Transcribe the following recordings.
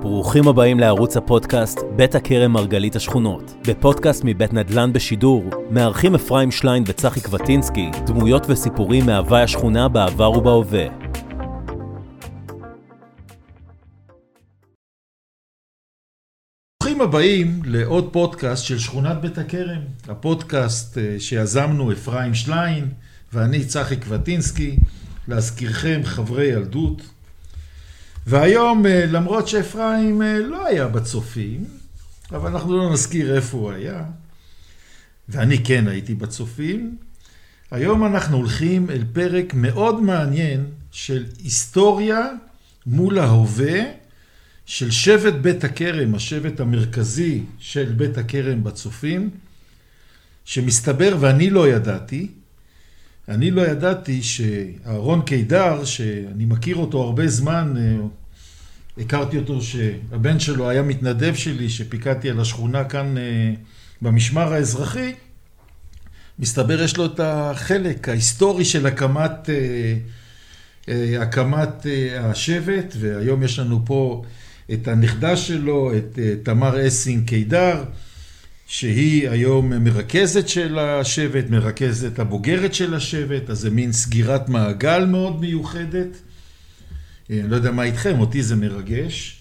ברוכים הבאים לערוץ הפודקאסט בית הכרם מרגלית השכונות. בפודקאסט מבית נדל"ן בשידור, מארחים אפרים שליין וצחי קבטינסקי דמויות וסיפורים מהווי השכונה בעבר ובהווה. ברוכים הבאים לעוד פודקאסט של שכונת בית הכרם. הפודקאסט אה, שיזמנו אפרים שליין ואני צחי קבטינסקי, להזכירכם חברי ילדות. והיום, אה, למרות שאפרים אה, לא היה בצופים, אבל אנחנו לא נזכיר איפה הוא היה, ואני כן הייתי בצופים, היום אנחנו הולכים אל פרק מאוד מעניין של היסטוריה מול ההווה של שבט בית הכרם, השבט המרכזי של בית הכרם בצופים, שמסתבר, ואני לא ידעתי, אני לא ידעתי שאהרון קידר, שאני מכיר אותו הרבה זמן, אה, הכרתי אותו שהבן שלו היה מתנדב שלי, שפיקדתי על השכונה כאן אה, במשמר האזרחי, מסתבר יש לו את החלק ההיסטורי של הקמת, אה, הקמת השבט, והיום יש לנו פה את הנכדה שלו, את תמר אסין קידר. שהיא היום מרכזת של השבט, מרכזת הבוגרת של השבט, אז זה מין סגירת מעגל מאוד מיוחדת. אה, אני לא יודע מה איתכם, אותי זה מרגש.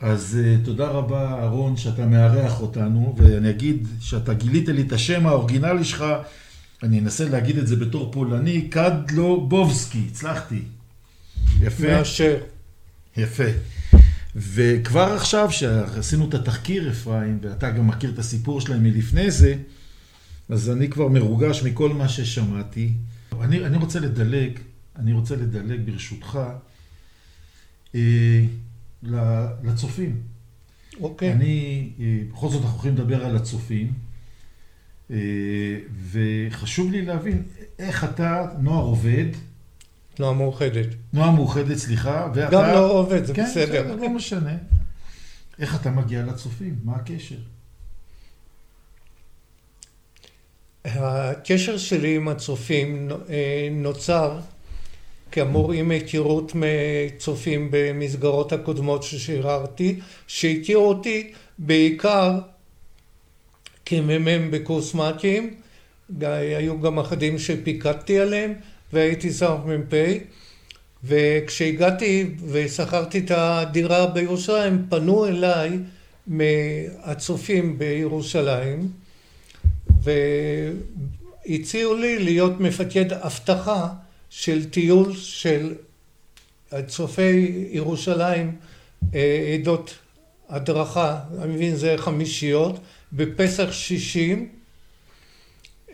אז uh, תודה רבה, אהרון, שאתה מארח אותנו, ואני אגיד שאתה גילית לי את השם האורגינלי שלך, אני אנסה להגיד את זה בתור פולני, קדלובובסקי, הצלחתי. יפה? מאשר. יפה. וכבר עכשיו, שעשינו את התחקיר, אפרים, ואתה גם מכיר את הסיפור שלהם מלפני זה, אז אני כבר מרוגש מכל מה ששמעתי. אני, אני רוצה לדלג, אני רוצה לדלג ברשותך אה, לצופים. אוקיי. אני, אה, בכל זאת אנחנו הולכים לדבר על הצופים, אה, וחשוב לי להבין איך אתה, נוער עובד, תנועה מאוחדת. תנועה מאוחדת, סליחה. ואתה... גם לא עובד, זה כן, בסדר. כן, לא משנה. איך אתה מגיע לצופים? מה הקשר? הקשר שלי עם הצופים אה, נוצר כאמור עם היכרות מצופים במסגרות הקודמות ששיררתי, שהכירו אותי בעיקר כמ"מ בקורס מ"כים, היו גם אחדים שפיקדתי עליהם, והייתי סמ"פ, וכשהגעתי ושכרתי את הדירה בירושלים, פנו אליי מהצופים בירושלים, והציעו לי להיות מפקד אבטחה של טיול של צופי ירושלים, אה, עדות הדרכה, אני מבין זה חמישיות, בפסח שישים,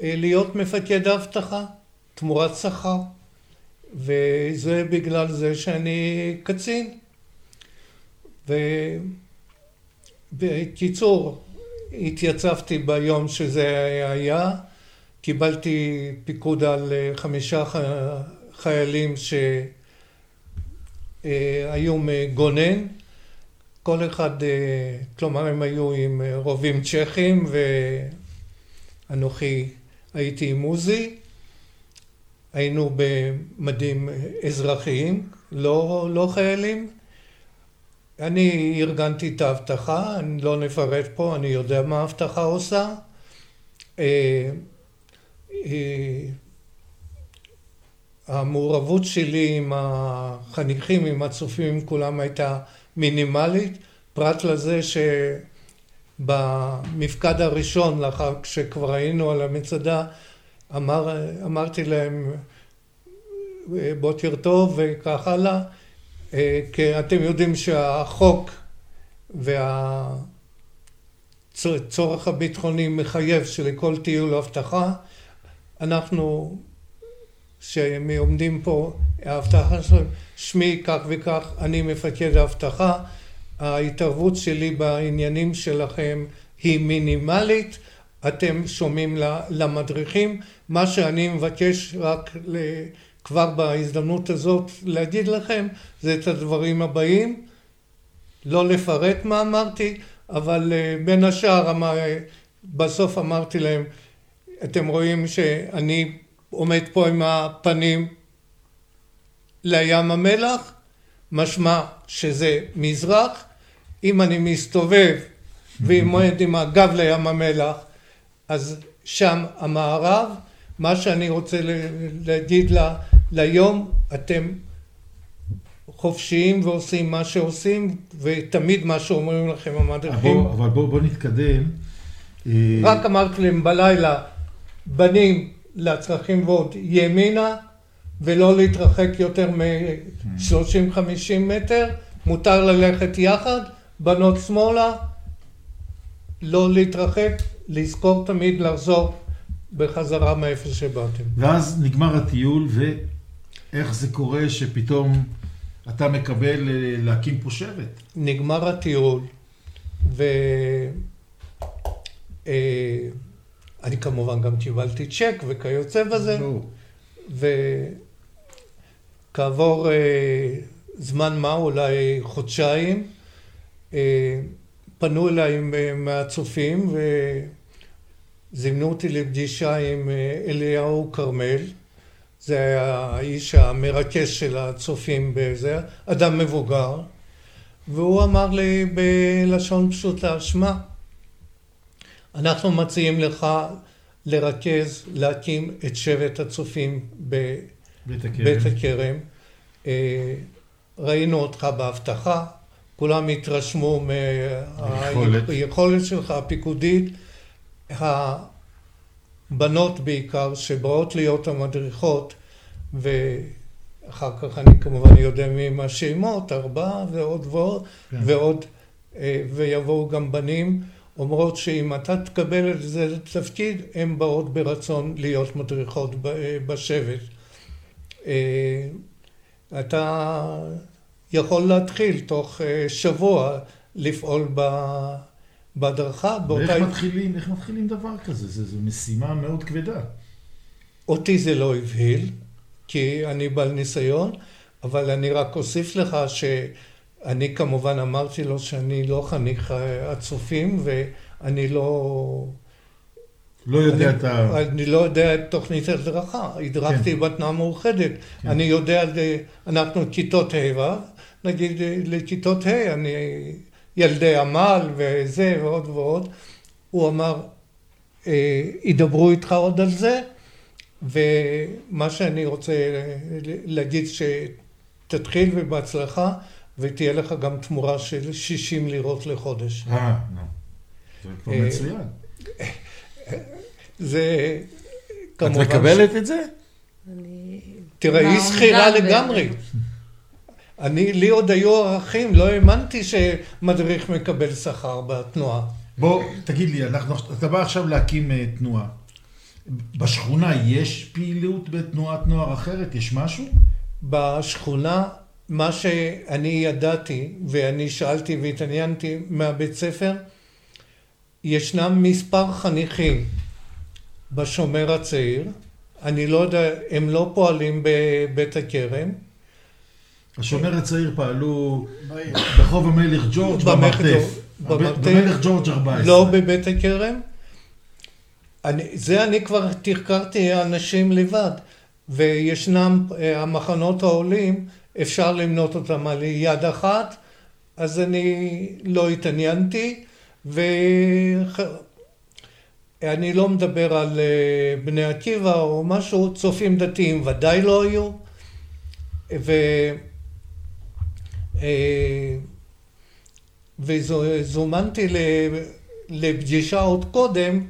אה, להיות מפקד האבטחה. תמורת שכר, וזה בגלל זה שאני קצין. ובקיצור, התייצבתי ביום שזה היה, קיבלתי פיקוד על חמישה חיילים שהיו מגונן, כל אחד, כלומר הם היו עם רובים צ'כים ואנוכי הייתי עם עוזי היינו במדים אזרחיים, לא, לא חיילים. אני ארגנתי את האבטחה, אני לא נפרט פה, אני יודע מה האבטחה עושה. אה, אה, המעורבות שלי עם החניכים, עם הצופים, כולם הייתה מינימלית, פרט לזה שבמפקד הראשון, לאחר כשכבר היינו על המצדה, אמר, אמרתי להם בוקר טוב וכך הלאה, כי אתם יודעים שהחוק והצורך הביטחוני מחייב שלכל טיול אבטחה אנחנו שעומדים פה האבטחה שלהם שמי כך וכך אני מפקד האבטחה ההתערבות שלי בעניינים שלכם היא מינימלית אתם שומעים למדריכים. מה שאני מבקש רק כבר בהזדמנות הזאת להגיד לכם זה את הדברים הבאים. לא לפרט מה אמרתי, אבל אה, בין השאר בסוף אמרתי להם, אתם רואים שאני עומד פה עם הפנים לים המלח, משמע שזה מזרח, אם אני מסתובב ועם מועד עם הגב לים המלח, אז שם המערב, מה שאני רוצה להגיד לה, ליום אתם חופשיים ועושים מה שעושים, ותמיד מה שאומרים לכם המדריכים. אבל בואו בוא נתקדם. אה, רק אמרתי להם בלילה, בנים לצרכים ועוד ימינה, ולא להתרחק יותר מ-30-50 מטר, מותר ללכת יחד, בנות שמאלה, לא להתרחק, לזכור תמיד לחזור בחזרה מאיפה שבאתם. ואז נגמר הטיול, ואיך זה קורה שפתאום אתה מקבל אה, להקים פה שבט? נגמר הטיול, ואני אה, כמובן גם קיבלתי צ'ק וכיוצא בזה, וכעבור אה, זמן מה, אולי חודשיים, פנו אליי מהצופים וזימנו אותי לפגישה עם אליהו כרמל. זה היה האיש המרכז של הצופים בזה, אדם מבוגר, והוא אמר לי בלשון פשוטה, שמע, אנחנו מציעים לך לרכז, להקים את שבט הצופים בבית הכרם. אה, ראינו אותך בהבטחה, כולם התרשמו מהיכולת שלך הפיקודית. בנות בעיקר, שבאות להיות המדריכות, ואחר כך אני כמובן יודע מי עם השמות, ארבעה ועוד ועוד, כן. ועוד, אה, ויבואו גם בנים, אומרות שאם אתה תקבל את זה לתפקיד, הן באות ברצון להיות מדריכות אה, בשבט. אה, אתה יכול להתחיל תוך שבוע לפעול ב... בהדרכה. באותה... ואיך מתחילים, איך מתחילים דבר כזה? זו משימה מאוד כבדה. אותי זה לא הבהיל, כי אני בעל ניסיון, אבל אני רק אוסיף לך שאני כמובן אמרתי לו שאני לא חניך הצופים, ואני לא... לא יודע אני, את ה... אני לא יודע את תוכנית הדרכה, הדרכתי כן. בתנועה מאוחדת. כן. אני יודע, אנחנו כיתות ה', נגיד לכיתות ה', אני ילדי עמל וזה ועוד ועוד. הוא אמר, אה, ידברו איתך עוד על זה, ומה שאני רוצה להגיד שתתחיל ובהצלחה, ותהיה לך גם תמורה של 60 לירות לחודש. אה, נו. זה כבר אה, מצוין. זה כמובן... את מקבלת את זה? תראה, היא שכירה לגמרי. אני, לי עוד היו ערכים, לא האמנתי שמדריך מקבל שכר בתנועה. בוא, תגיד לי, אנחנו, אתה בא עכשיו להקים uh, תנועה. בשכונה יש פעילות בתנועת נוער אחרת? יש משהו? בשכונה, מה שאני ידעתי, ואני שאלתי והתעניינתי מהבית ספר, ישנם מספר חניכים בשומר הצעיר, אני לא יודע, הם לא פועלים בבית הכרם, השומר הצעיר פעלו ברחוב המלך ג'ורג' במרתף. במלך ג'ורג' 14. לא בבית הכרם. אני, זה אני כבר תחקרתי אנשים לבד, וישנם אה, המחנות העולים, אפשר למנות אותם על יד אחת, אז אני לא התעניינתי, ואני לא מדבר על אה, בני עקיבא או משהו, צופים דתיים ודאי לא היו, ו... אה, וזומנתי לפגישה עוד קודם,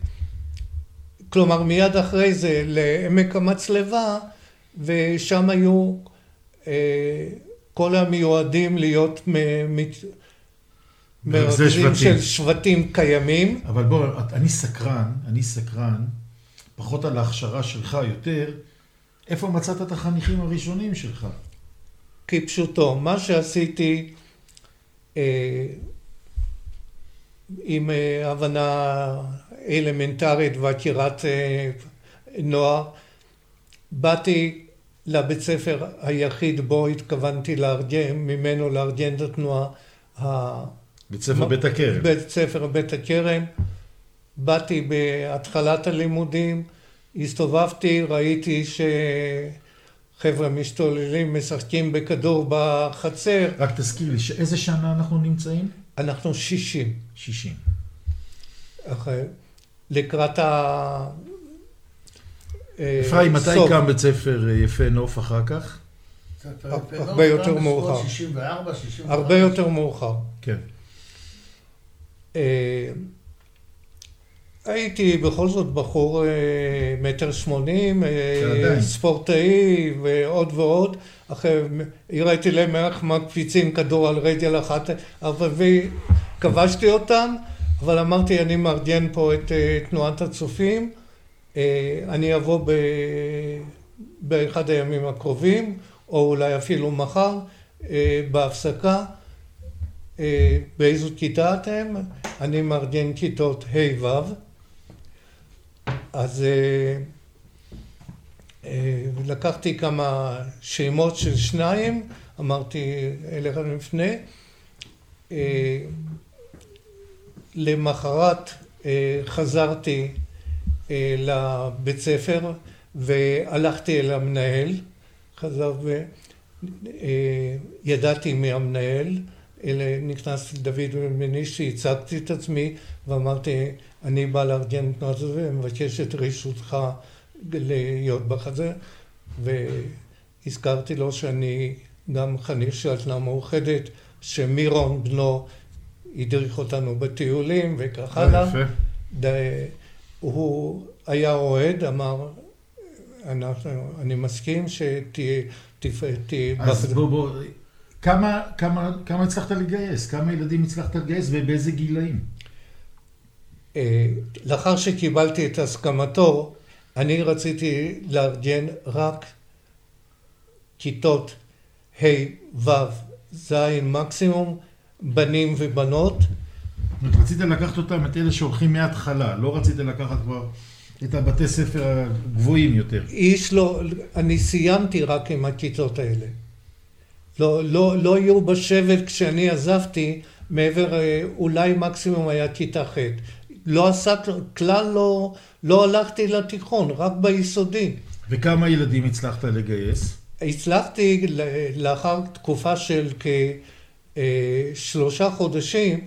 כלומר מיד אחרי זה לעמק המצלבה, ושם היו אה, כל המיועדים להיות מרכזים של שבטים קיימים. אבל בוא, אני סקרן, אני סקרן, פחות על ההכשרה שלך, יותר, איפה מצאת את החניכים הראשונים שלך? כפשוטו. מה שעשיתי אה, עם אה, הבנה אלמנטרית והכירת אה, נוער, באתי לבית ספר היחיד בו התכוונתי לארגן, ממנו לארגן את התנועה. בית ספר בית הכרם. בית ספר בית הכרם. באתי בהתחלת הלימודים, הסתובבתי, ראיתי ש... חבר'ה משתוללים, משחקים בכדור בחצר. רק תזכיר לי, איזה שנה אנחנו נמצאים? אנחנו שישים. שישים. אחרי, לקראת ה... אפרים, מתי קם בית ספר יפה נוף אחר כך? הרבה יותר מאוחר. 64, 65. הרבה יותר מאוחר. כן. הייתי בכל זאת בחור מטר שמונים, שעדיין. ספורטאי ועוד ועוד. אחרי, הראיתי להם איך מקפיצים כדור על רגל אחת, אבל כבשתי אותם, אבל אמרתי, אני מארגן פה את תנועת הצופים, אני אבוא ב... באחד הימים הקרובים, או אולי אפילו מחר, בהפסקה. באיזו כיתה אתם? אני מארגן כיתות ה' ו'. אז לקחתי כמה שמות של שניים, אמרתי אליך לפני. למחרת חזרתי לבית ספר והלכתי אל המנהל, חזר וידעתי מהמנהל, נכנס דוד בנישתי, הצגתי את עצמי ואמרתי אני בא לארגן תנועת הצופים ומבקש את רשותך להיות בחזה והזכרתי לו שאני גם חניך של התנועה המאוחדת שמירון בנו הדריך אותנו בטיולים וכך הלאה. יפה. הוא היה אוהד, אמר אני מסכים שתהיה... אז בוא בוא, כמה, כמה, כמה הצלחת לגייס? כמה ילדים הצלחת לגייס ובאיזה גילאים? לאחר שקיבלתי את הסכמתו, אני רציתי לארגן רק כיתות ה', ו', ז', מקסימום, בנים ובנות. זאת אומרת, רצית לקחת אותם, את אלה שהולכים מההתחלה, לא רצית לקחת כבר את הבתי ספר הגבוהים יותר. איש לא, אני סיימתי רק עם הכיתות האלה. לא, לא, לא היו בשבט כשאני עזבתי, מעבר, אולי מקסימום היה כיתה ח'. לא עשה, כלל לא, לא הלכתי לתיכון, רק ביסודי. וכמה ילדים הצלחת לגייס? הצלחתי לאחר תקופה של כשלושה חודשים,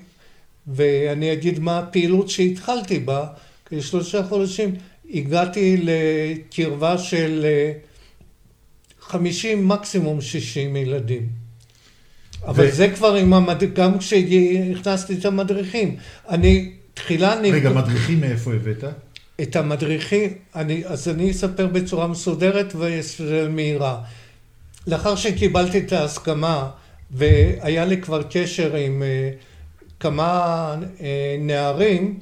ואני אגיד מה הפעילות שהתחלתי בה, כשלושה חודשים הגעתי לקרבה של חמישים, מקסימום שישים ילדים. אבל זה כבר עם המד... גם כשהכנסתי את המדריכים. אני תחילה אני... רגע, מדריכים מאיפה הבאת? את המדריכים, אני, אז אני אספר בצורה מסודרת ומהירה. לאחר שקיבלתי את ההסכמה והיה לי כבר קשר עם כמה נערים,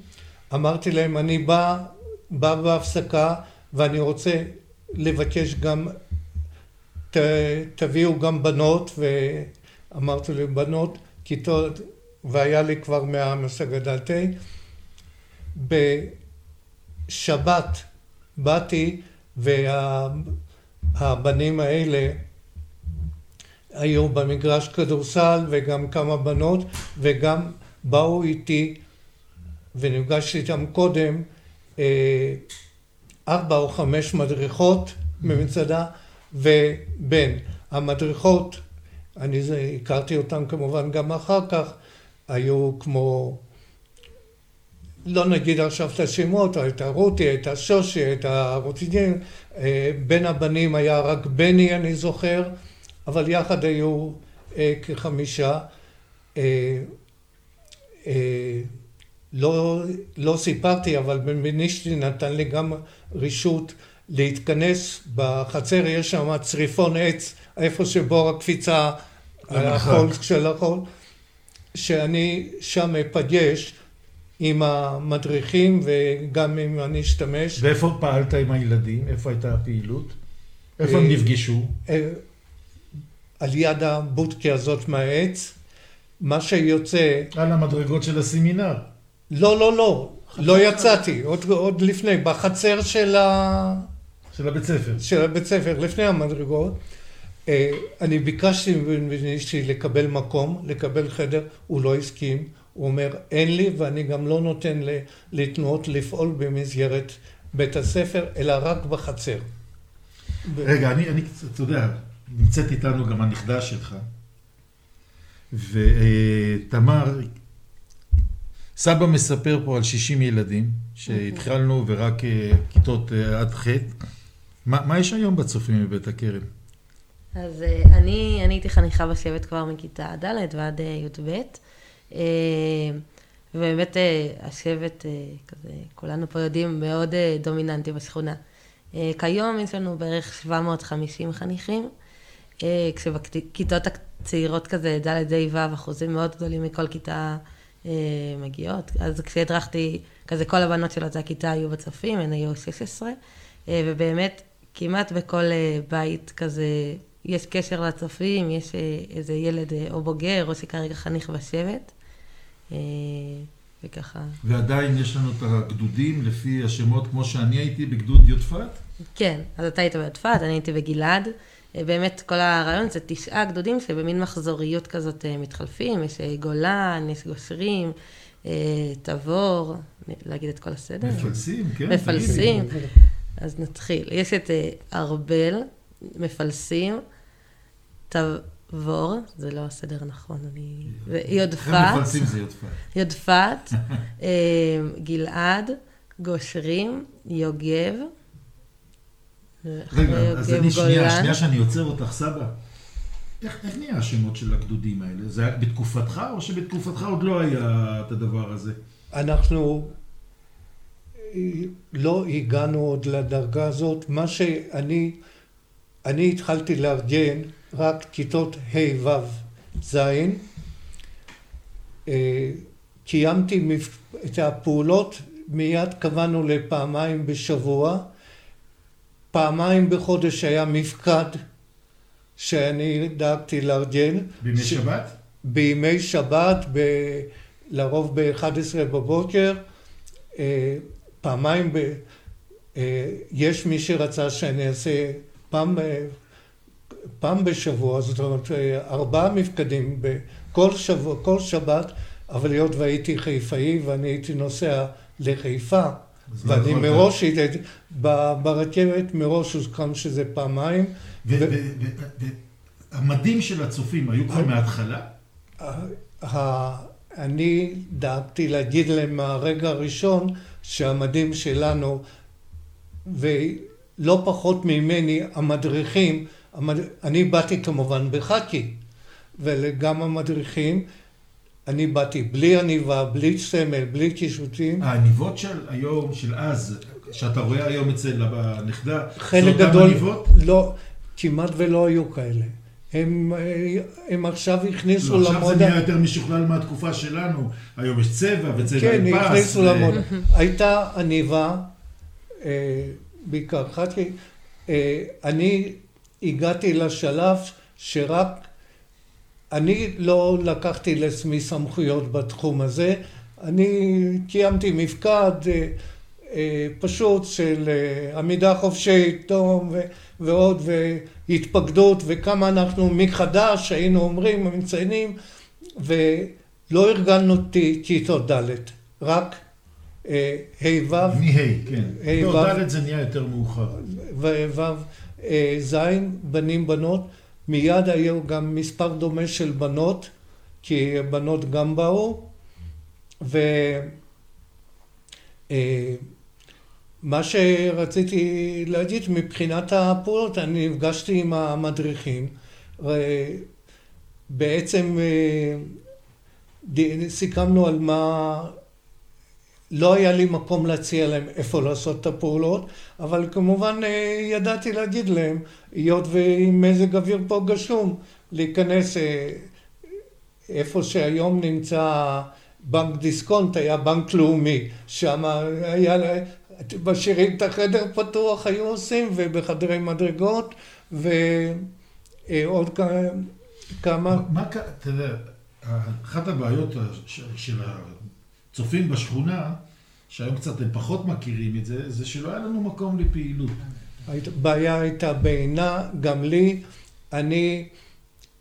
אמרתי להם אני בא, בא בהפסקה ואני רוצה לבקש גם, ת, תביאו גם בנות ואמרתי להם בנות, כיתות, והיה לי כבר מהמושג גדלתי. בשבת באתי והבנים האלה היו במגרש כדורסל וגם כמה בנות וגם באו איתי ונפגשתי איתם קודם ארבע או חמש מדריכות ממצדה ובן. המדריכות, אני הכרתי אותן כמובן גם אחר כך, היו כמו לא נגיד עכשיו את השמות, הייתה רותי, הייתה שושי, הייתה רוטידין, בין הבנים היה רק בני אני זוכר, אבל יחד היו כחמישה. לא, לא סיפרתי, אבל בנישתי נתן לי גם רשות להתכנס בחצר, יש שם צריפון עץ, איפה שבור הקפיצה, החול של החול, שאני שם אפגש עם המדריכים וגם אם אני אשתמש. ואיפה פעלת עם הילדים? איפה הייתה הפעילות? איפה הם נפגשו? על יד הבודקה הזאת מהעץ. מה שיוצא... על המדרגות של הסמינר. לא, לא, לא. לא יצאתי. עוד, עוד לפני. בחצר של ה... של הבית ספר. של הבית ספר, לפני המדרגות. אני ביקשתי מבנישתי לקבל מקום, לקבל חדר, הוא לא הסכים. הוא אומר, אין לי ואני גם לא נותן לתנועות לפעול במסגרת בית הספר, אלא רק בחצר. רגע, אני, אני, אתה יודע, נמצאת איתנו גם הנכדה שלך, ותמר, סבא מספר פה על 60 ילדים, שהתחלנו ורק אה, כיתות אה, עד ח'. מה, מה יש היום בצופים בבית הכרם? אז אה, אני, אני הייתי חניכה בשבט כבר מכיתה ד' ועד י"ב. ובאמת השבט, כזה, כולנו פה יודעים, מאוד דומיננטי בשכונה. כיום יש לנו בערך 750 חניכים, כשבכיתות הצעירות כזה, ד', ה', ו', אחוזים מאוד גדולים מכל כיתה מגיעות. אז כשהדרכתי כזה כל הבנות של אותה כיתה היו בצופים, הן היו 16, אה, ובאמת כמעט בכל אה, בית כזה יש קשר לצופים, יש אה, איזה ילד או בוגר או שכרגע חניך בשבט, וככה. ועדיין יש לנו את הגדודים לפי השמות כמו שאני הייתי בגדוד יודפת? כן, אז אתה היית ביודפת, אני הייתי בגלעד. באמת כל הרעיון זה תשעה גדודים שבמין מחזוריות כזאת מתחלפים, יש גולן, יש גושרים, תבור, להגיד את כל הסדר? מפלסים, כן. מפלסים. אז נתחיל. יש את אה, ארבל, מפלסים, תבור, זה לא הסדר הנכון, אני... יודפת. יודפת. אה, גלעד, גושרים, יוגב. רגע, אז אני שנייה, שנייה שאני עוצר אותך, סבא. איך, איך נהיה השמות של הגדודים האלה? זה היה בתקופתך, או שבתקופתך עוד לא היה את הדבר הזה? אנחנו לא הגענו עוד לדרגה הזאת. מה שאני, אני התחלתי לארגן רק כיתות ה', ו', ז', אה, קיימתי את הפעולות, מיד קבענו לפעמיים בשבוע. פעמיים בחודש היה מפקד שאני דאגתי לארגן. בימי ש... שבת? בימי שבת, ב... לרוב ב-11 בבוקר. אה, פעמיים, ב... אה, יש מי שרצה שאני אעשה פעם, פעם בשבוע, זאת אומרת ארבעה מפקדים בכל שבוע, כל שבת, אבל היות והייתי חיפאי ואני הייתי נוסע לחיפה, ואני לא מראש הייתי, ברכבת מראש הוסכם שזה פעמיים. והמדים של הצופים היו כבר מההתחלה? אני דאגתי להגיד להם מהרגע הראשון שהמדים שלנו, ולא פחות ממני, המדריכים, המד... אני באתי כמובן בחאקי, וגם המדריכים, אני באתי בלי עניבה, בלי סמל, בלי קישוטים. העניבות של היום, של אז, שאתה רואה היום אצל הנכדה, חלק גדול, עניבות? לא, כמעט ולא היו כאלה. הם, הם עכשיו הכניסו לא, למודה... עכשיו זה נהיה יותר משוכלל מהתקופה שלנו. היום יש צבע וצבע כן, פס. כן, הכניסו ו... למודה. הייתה עניבה, אה, בעיקר חצי, אה, אני הגעתי לשלב שרק... אני לא לקחתי לעצמי סמכויות בתחום הזה. אני קיימתי מפקד אה, אה, פשוט של אה, עמידה חופשית, תום ועוד, והתפקדות, וכמה אנחנו מחדש היינו אומרים ומציינים, ולא ארגנו כיתות ד', רק ה' ו'. מ-ה', כן. לא, ד' זה נהיה יותר מאוחר. וו', ז', בנים בנות. מיד היו גם מספר דומה של בנות, כי בנות גם באו, ו... מה שרציתי להגיד מבחינת הפעולות, אני נפגשתי עם המדריכים, בעצם אה, סיכמנו על מה, לא היה לי מקום להציע להם איפה לעשות את הפעולות, אבל כמובן אה, ידעתי להגיד להם, היות ועם מזג אוויר פה גשום, להיכנס אה, איפה שהיום נמצא בנק דיסקונט, היה בנק לאומי, שם היה משאירים את החדר פתוח היו עושים, ובחדרי מדרגות, ועוד כמה... מה, אתה יודע, אחת הבעיות של הצופים בשכונה, שהיום קצת הם פחות מכירים את זה, זה שלא היה לנו מקום לפעילות. הבעיה הייתה בעינה, גם לי, אני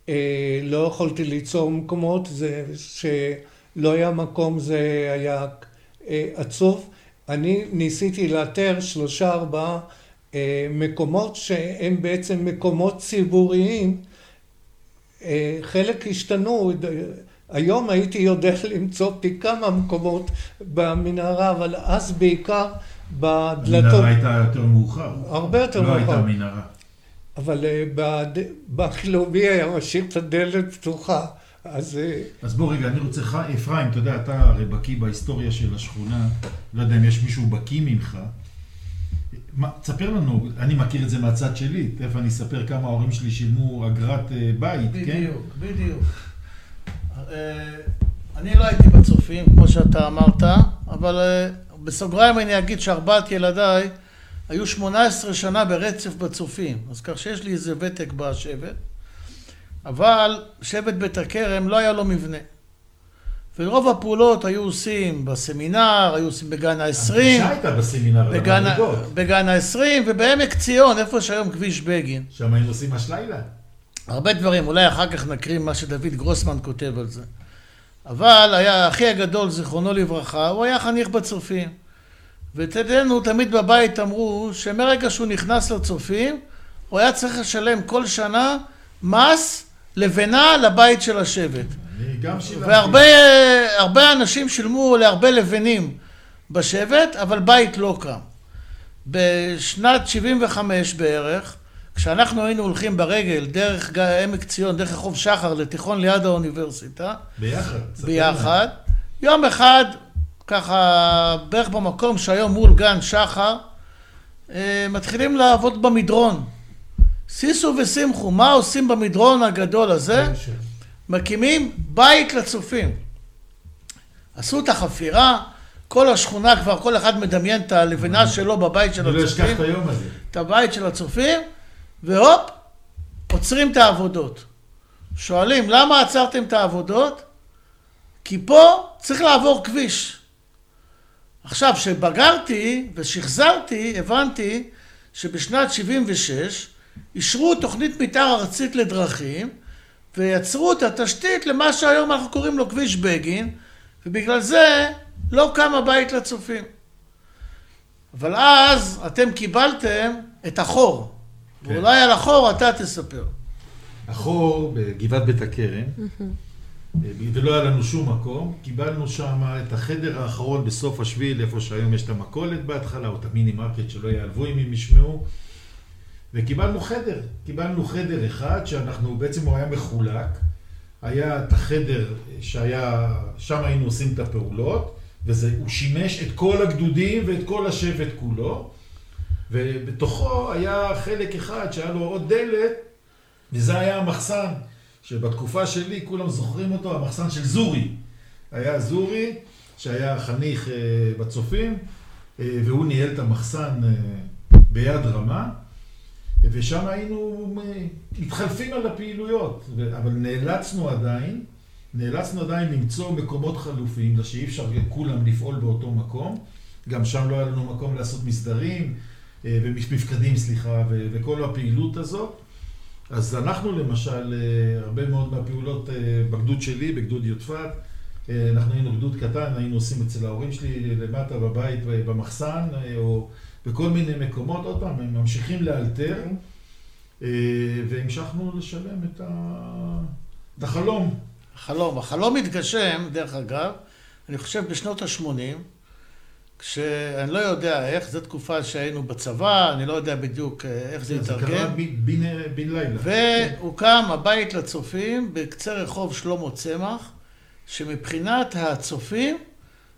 אה, לא יכולתי ליצור מקומות, זה שלא היה מקום זה היה אה, עצוב. אני ניסיתי לאתר שלושה ארבעה אה, מקומות שהם בעצם מקומות ציבוריים, אה, חלק השתנו, היום הייתי יודע למצוא פי כמה מקומות במנהרה, אבל אז בעיקר בדלתות... המנהרה הייתה יותר מאוחר. הרבה יותר לא מאוחר. הייתה מנהרה. אבל אה, בד- בחילומי היה משאיר את הדלת פתוחה, אז אה, אז בוא רגע, אני רוצה, אפרים, אתה יודע, אתה הרי בקיא בהיסטוריה של השכונה, לא יודע אם יש מישהו בקיא ממך. מה, תספר לנו, אני מכיר את זה מהצד שלי, תכף אני אספר כמה ההורים שלי שילמו אגרת אה, בית, כן? בדיוק, בדיוק. אה, אני לא הייתי בצופים, כמו שאתה אמרת, אבל אה, בסוגריים אני אגיד שארבעת ילדיי היו 18 שנה ברצף בצופים, אז כך שיש לי איזה ותק בשבט, אבל שבט בית הכרם לא היה לו מבנה. ורוב הפעולות היו עושים בסמינר, היו עושים בגן העשרים, הפגישה הייתה בסמינר, בגן. בגן העשרים ובעמק ציון, איפה שהיום כביש בגין. שם היינו עושים השלילה. הרבה דברים, אולי אחר כך נקריא מה שדוד גרוסמן כותב על זה. אבל היה אחי הגדול, זיכרונו לברכה, הוא היה חניך בצופים. ואצלנו תמיד בבית אמרו שמרגע שהוא נכנס לצופים, הוא היה צריך לשלם כל שנה מס לבנה לבית של השבט. והרבה הרבה אנשים שילמו להרבה לבנים בשבט, אבל בית לא קם. בשנת 75 בערך, כשאנחנו היינו הולכים ברגל דרך עמק ציון, דרך רחוב שחר לתיכון ליד האוניברסיטה, ביחד. ביחד, יום אחד, ככה בערך במקום שהיום מול גן שחר, אה, מתחילים לעבוד במדרון. שישו ושמחו, מה עושים במדרון הגדול הזה? מקימים בית לצופים. עשו את החפירה, כל השכונה כבר, כל אחד מדמיין את הלבנה שלו בבית של אני לא אשכח הצופים, את היום הזה. את הבית של הצופים, והופ, עוצרים את העבודות. שואלים, למה עצרתם את העבודות? כי פה צריך לעבור כביש. עכשיו, כשבגרתי ושחזרתי, הבנתי שבשנת 76 אישרו תוכנית מתאר ארצית לדרכים ויצרו את התשתית למה שהיום אנחנו קוראים לו כביש בגין, ובגלל זה לא קם הבית לצופים. אבל אז אתם קיבלתם את החור. כן. ואולי על החור אתה תספר. החור בגבעת בית הכרם, ולא היה לנו שום מקום, קיבלנו שם את החדר האחרון בסוף השביל, איפה שהיום יש את המכולת בהתחלה, או את המיני מרקט, שלא יעלבו אם הם ישמעו, וקיבלנו חדר, קיבלנו חדר אחד, שאנחנו, בעצם הוא היה מחולק, היה את החדר שהיה, שם היינו עושים את הפעולות, והוא שימש את כל הגדודים ואת כל השבט כולו, ובתוכו היה חלק אחד שהיה לו עוד דלת, וזה היה המחסן, שבתקופה שלי כולם זוכרים אותו, המחסן של זורי. היה זורי, שהיה חניך אה, בצופים, אה, והוא ניהל את המחסן אה, ביד רמה, ושם היינו מתחלפים על הפעילויות, אבל נאלצנו עדיין, נאלצנו עדיין למצוא מקומות חלופיים, שאי אפשר כולם לפעול באותו מקום. גם שם לא היה לנו מקום לעשות מסדרים, אה, ומפקדים, סליחה, וכל הפעילות הזאת. אז אנחנו למשל, אה, הרבה מאוד מהפעולות אה, בגדוד שלי, בגדוד יודפת, אנחנו היינו גדוד קטן, היינו עושים אצל ההורים שלי למטה בבית, במחסן, או בכל מיני מקומות, עוד פעם, הם ממשיכים לאלתר, אה, והמשכנו לשלם את, ה... את החלום. החלום. החלום התגשם, דרך אגב, אני חושב בשנות ה-80, כשאני לא יודע איך, זו תקופה שהיינו בצבא, אני לא יודע בדיוק אה, איך זה זה קרה התארגן, ב- בן בן לילה. והוקם הבית לצופים בקצה רחוב שלמה צמח, שמבחינת הצופים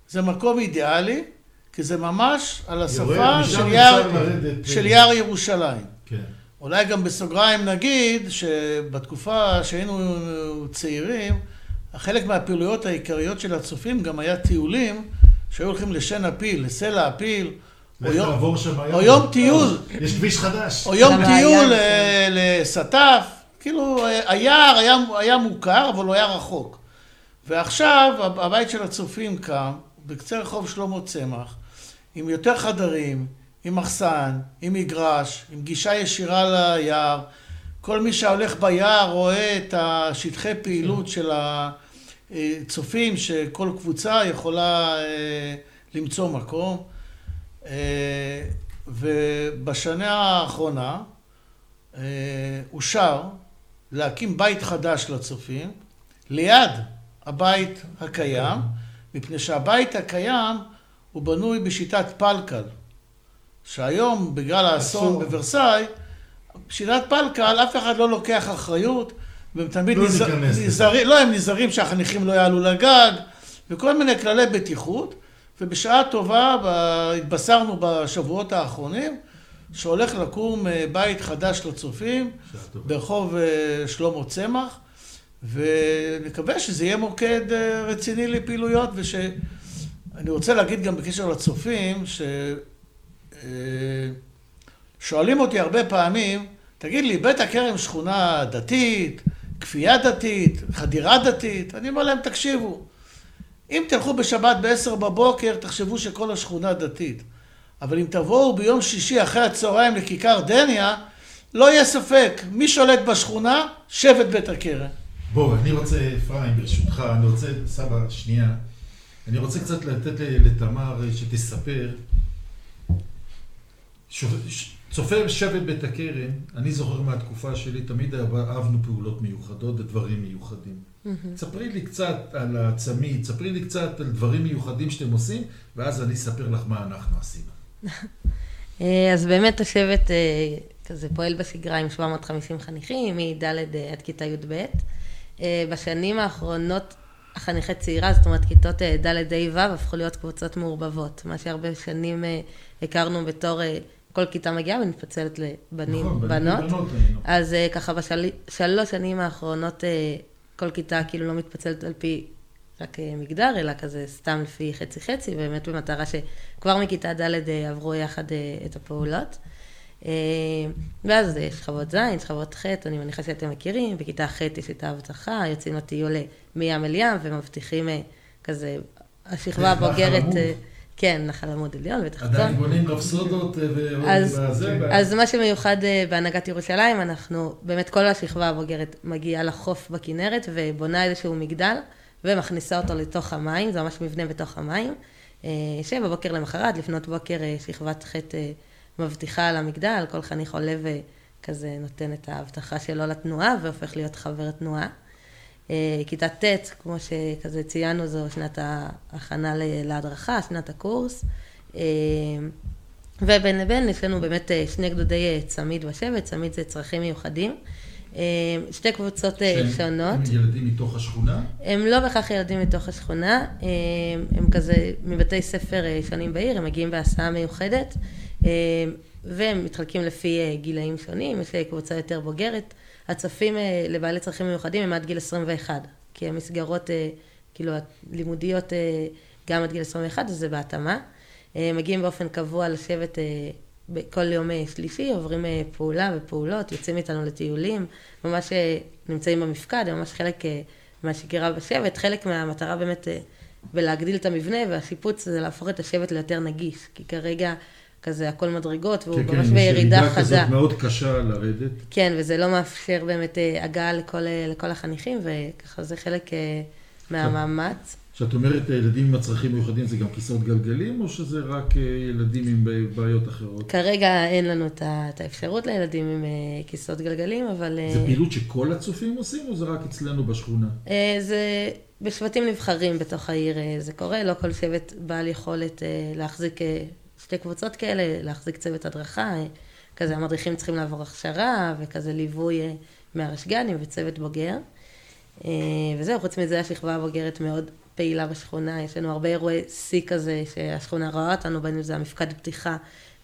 זה מקום אידיאלי, כי זה ממש על השפה של יער, לרדת, של יער ירושלים. כן. אולי גם בסוגריים נגיד שבתקופה שהיינו צעירים, חלק מהפעילויות העיקריות של הצופים גם היה טיולים שהיו הולכים לשן הפיל, לסלע הפיל, או יום. או יום טיול, יש כביש חדש. או יום טיול אה, לסטף, כאילו אה, היער היה, היה מוכר אבל הוא היה רחוק. ועכשיו הב- הבית של הצופים קם בקצה רחוב שלמה צמח, עם יותר חדרים, עם מחסן, עם מגרש, עם גישה ישירה ליער. כל מי שהולך ביער רואה את השטחי פעילות של הצופים, שכל קבוצה יכולה אה, למצוא מקום. אה, ובשנה האחרונה אה, אושר להקים בית חדש לצופים, ליד הבית הקיים, מפני שהבית הקיים הוא בנוי בשיטת פלקל, שהיום בגלל האסון. בוורסאי, בשיטת פלקל אף אחד לא לוקח אחריות, והם תמיד לא לזה. נזהרים, לא, הם נזהרים שהחניכים לא יעלו לגג, וכל מיני כללי בטיחות, ובשעה טובה התבשרנו בשבועות האחרונים שהולך לקום אה, בית חדש לצופים. ברחוב אה, שלמה צמח, ונקווה שזה יהיה מוקד אה, רציני לפעילויות, וש... אני רוצה להגיד גם בקשר לצופים, ש... שואלים אותי הרבה פעמים, תגיד לי, בית הכרם שכונה דתית, כפייה דתית, חדירה דתית? אני אומר להם, תקשיבו, אם תלכו בשבת ב-10 בבוקר, תחשבו שכל השכונה דתית. אבל אם תבואו ביום שישי אחרי הצהריים לכיכר דניה, לא יהיה ספק, מי שולט בשכונה? שבט בית הכרם. בוא, אני רוצה, אפרים, ברשותך, אני רוצה, סבא, שנייה. אני רוצה קצת לתת לתמר אה, שתספר. שופ- ש- צופה שבט בית הכרם, אני זוכר מהתקופה שלי, תמיד אהבנו פעולות מיוחדות ודברים מיוחדים. ספרי לי קצת על הצמיד, ספרי לי קצת על דברים מיוחדים שאתם עושים, ואז אני אספר לך מה אנחנו עשינו. אה, אז באמת השבט אה, כזה פועל בשגרה עם 750 חניכים, מד' אה, עד כיתה י"ב. בשנים האחרונות החניכי צעירה, זאת אומרת כיתות ד' ה' ו', הפכו להיות קבוצות מעורבבות. מה שהרבה שנים הכרנו בתור כל כיתה מגיעה ומתפצלת לבנים, נכון, בנות. ובנות היינו. אז אה, ככה בשלוש שנים האחרונות אה, כל כיתה כאילו לא מתפצלת על פי רק אה, מגדר, אלא כזה סתם לפי חצי-חצי, באמת במטרה שכבר מכיתה ד' עברו יחד את הפעולות. ואז יש שכבות ז', שכבות ח', אני מניחה שאתם מכירים, בכיתה ח' יש את ההבטחה, יוצאים לטיול מים אל ים ומבטיחים כזה, השכבה הבוגרת, כן, נחל עמוד עליון ותחתון. עדיין בונים רפסודות אה, וזה, אז מה שמיוחד אה, בהנהגת ירושלים, אנחנו, באמת כל השכבה הבוגרת מגיעה לחוף בכנרת ובונה איזשהו מגדל ומכניסה אותו לתוך המים, זה ממש מבנה בתוך המים, אה, שבבוקר למחרת, לפנות בוקר, שכבת ח' אה, מבטיחה על המגדל, כל חניך עולה וכזה נותן את ההבטחה שלו לתנועה והופך להיות חבר תנועה. אה, כיתה ט', כמו שכזה ציינו, זו שנת ההכנה להדרכה, שנת הקורס. אה, ובין לבין יש לנו באמת אה, שני גדודי צמיד בשבט, צמיד זה צרכים מיוחדים. שתי קבוצות שהם- שונות. הם ילדים מתוך השכונה? הם לא בהכרח ילדים מתוך השכונה, אה, הם כזה מבתי ספר שונים בעיר, הם מגיעים בהסעה מיוחדת, והם מתחלקים לפי גילאים שונים, יש קבוצה יותר בוגרת. הצופים אה, לבעלי צרכים מיוחדים הם עד גיל 21, כי המסגרות, אה, כאילו, הלימודיות אה, גם עד גיל 21, אז זה בהתאמה. מגיעים באופן קבוע לשבת בכל יום שלישי, עוברים פעולה ופעולות, יוצאים איתנו לטיולים, ממש נמצאים במפקד, הם ממש חלק מהשגרה בשבט, חלק מהמטרה באמת בלהגדיל את המבנה והשיפוץ זה להפוך את השבט ליותר נגיש, כי כרגע כזה הכל מדרגות והוא כן, כן, ממש יש בירידה ירידה חדה. כזאת מאוד קשה לרדת. כן, וזה לא מאפשר באמת אה, הגעה לכל, אה, לכל החניכים, וככה זה חלק אה, מהמאמץ. כשאת אומרת ילדים עם הצרכים מיוחדים זה גם כיסאות גלגלים, או שזה רק ילדים עם בעיות אחרות? כרגע אין לנו את האפשרות לילדים עם כיסאות גלגלים, אבל... זה פעילות שכל הצופים עושים, או זה רק אצלנו בשכונה? זה בשבטים נבחרים בתוך העיר זה קורה, לא כל שבט בעל יכולת להחזיק שתי קבוצות כאלה, להחזיק צוות הדרכה, כזה המדריכים צריכים לעבור הכשרה וכזה ליווי אה, מהרשג"נים וצוות בוגר. אה, וזהו, חוץ מזה השכבה הבוגרת מאוד פעילה בשכונה, יש לנו הרבה אירועי שיא כזה שהשכונה רואה אותנו, בין אם זה המפקד פתיחה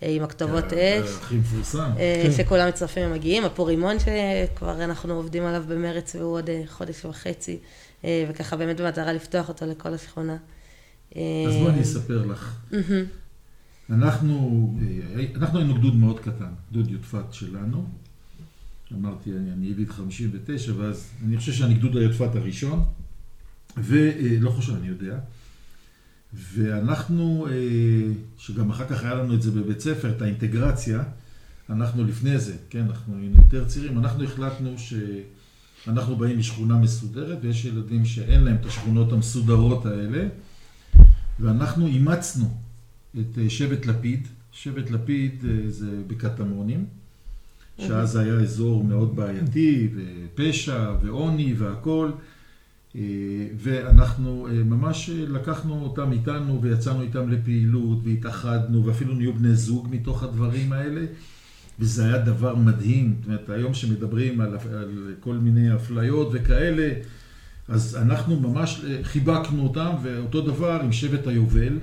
אה, עם הכתובות זה אש. הכי מפורסם. אה, שכולם מצטרפים ומגיעים, הפורימון שכבר אנחנו עובדים עליו במרץ והוא עוד חודש וחצי, וככה באמת במטרה לפתוח אותו לכל השכונה. אז בואי אני אספר לך. אנחנו, אה, אנחנו היינו גדוד מאוד קטן, גדוד יודפת שלנו. אמרתי, אני, אני יליד 59, ואז אני חושב שאני גדוד היודפת הראשון, ולא חושב, אני יודע. ואנחנו, אה, שגם אחר כך היה לנו את זה בבית ספר, את האינטגרציה, אנחנו לפני זה, כן, אנחנו היינו יותר צעירים, אנחנו החלטנו שאנחנו באים משכונה מסודרת, ויש ילדים שאין להם את השכונות המסודרות האלה, ואנחנו אימצנו את אה, שבט לפיד, שבט לפיד אה, זה בקטמונים, שאז היה אזור מאוד בעייתי, ופשע, ועוני, והכול. אה, ואנחנו ממש לקחנו אותם איתנו ויצאנו איתם לפעילות והתאחדנו ואפילו נהיו בני זוג מתוך הדברים האלה וזה היה דבר מדהים, זאת אומרת היום שמדברים על, על כל מיני אפליות וכאלה אז אנחנו ממש חיבקנו אותם ואותו דבר עם שבט היובל.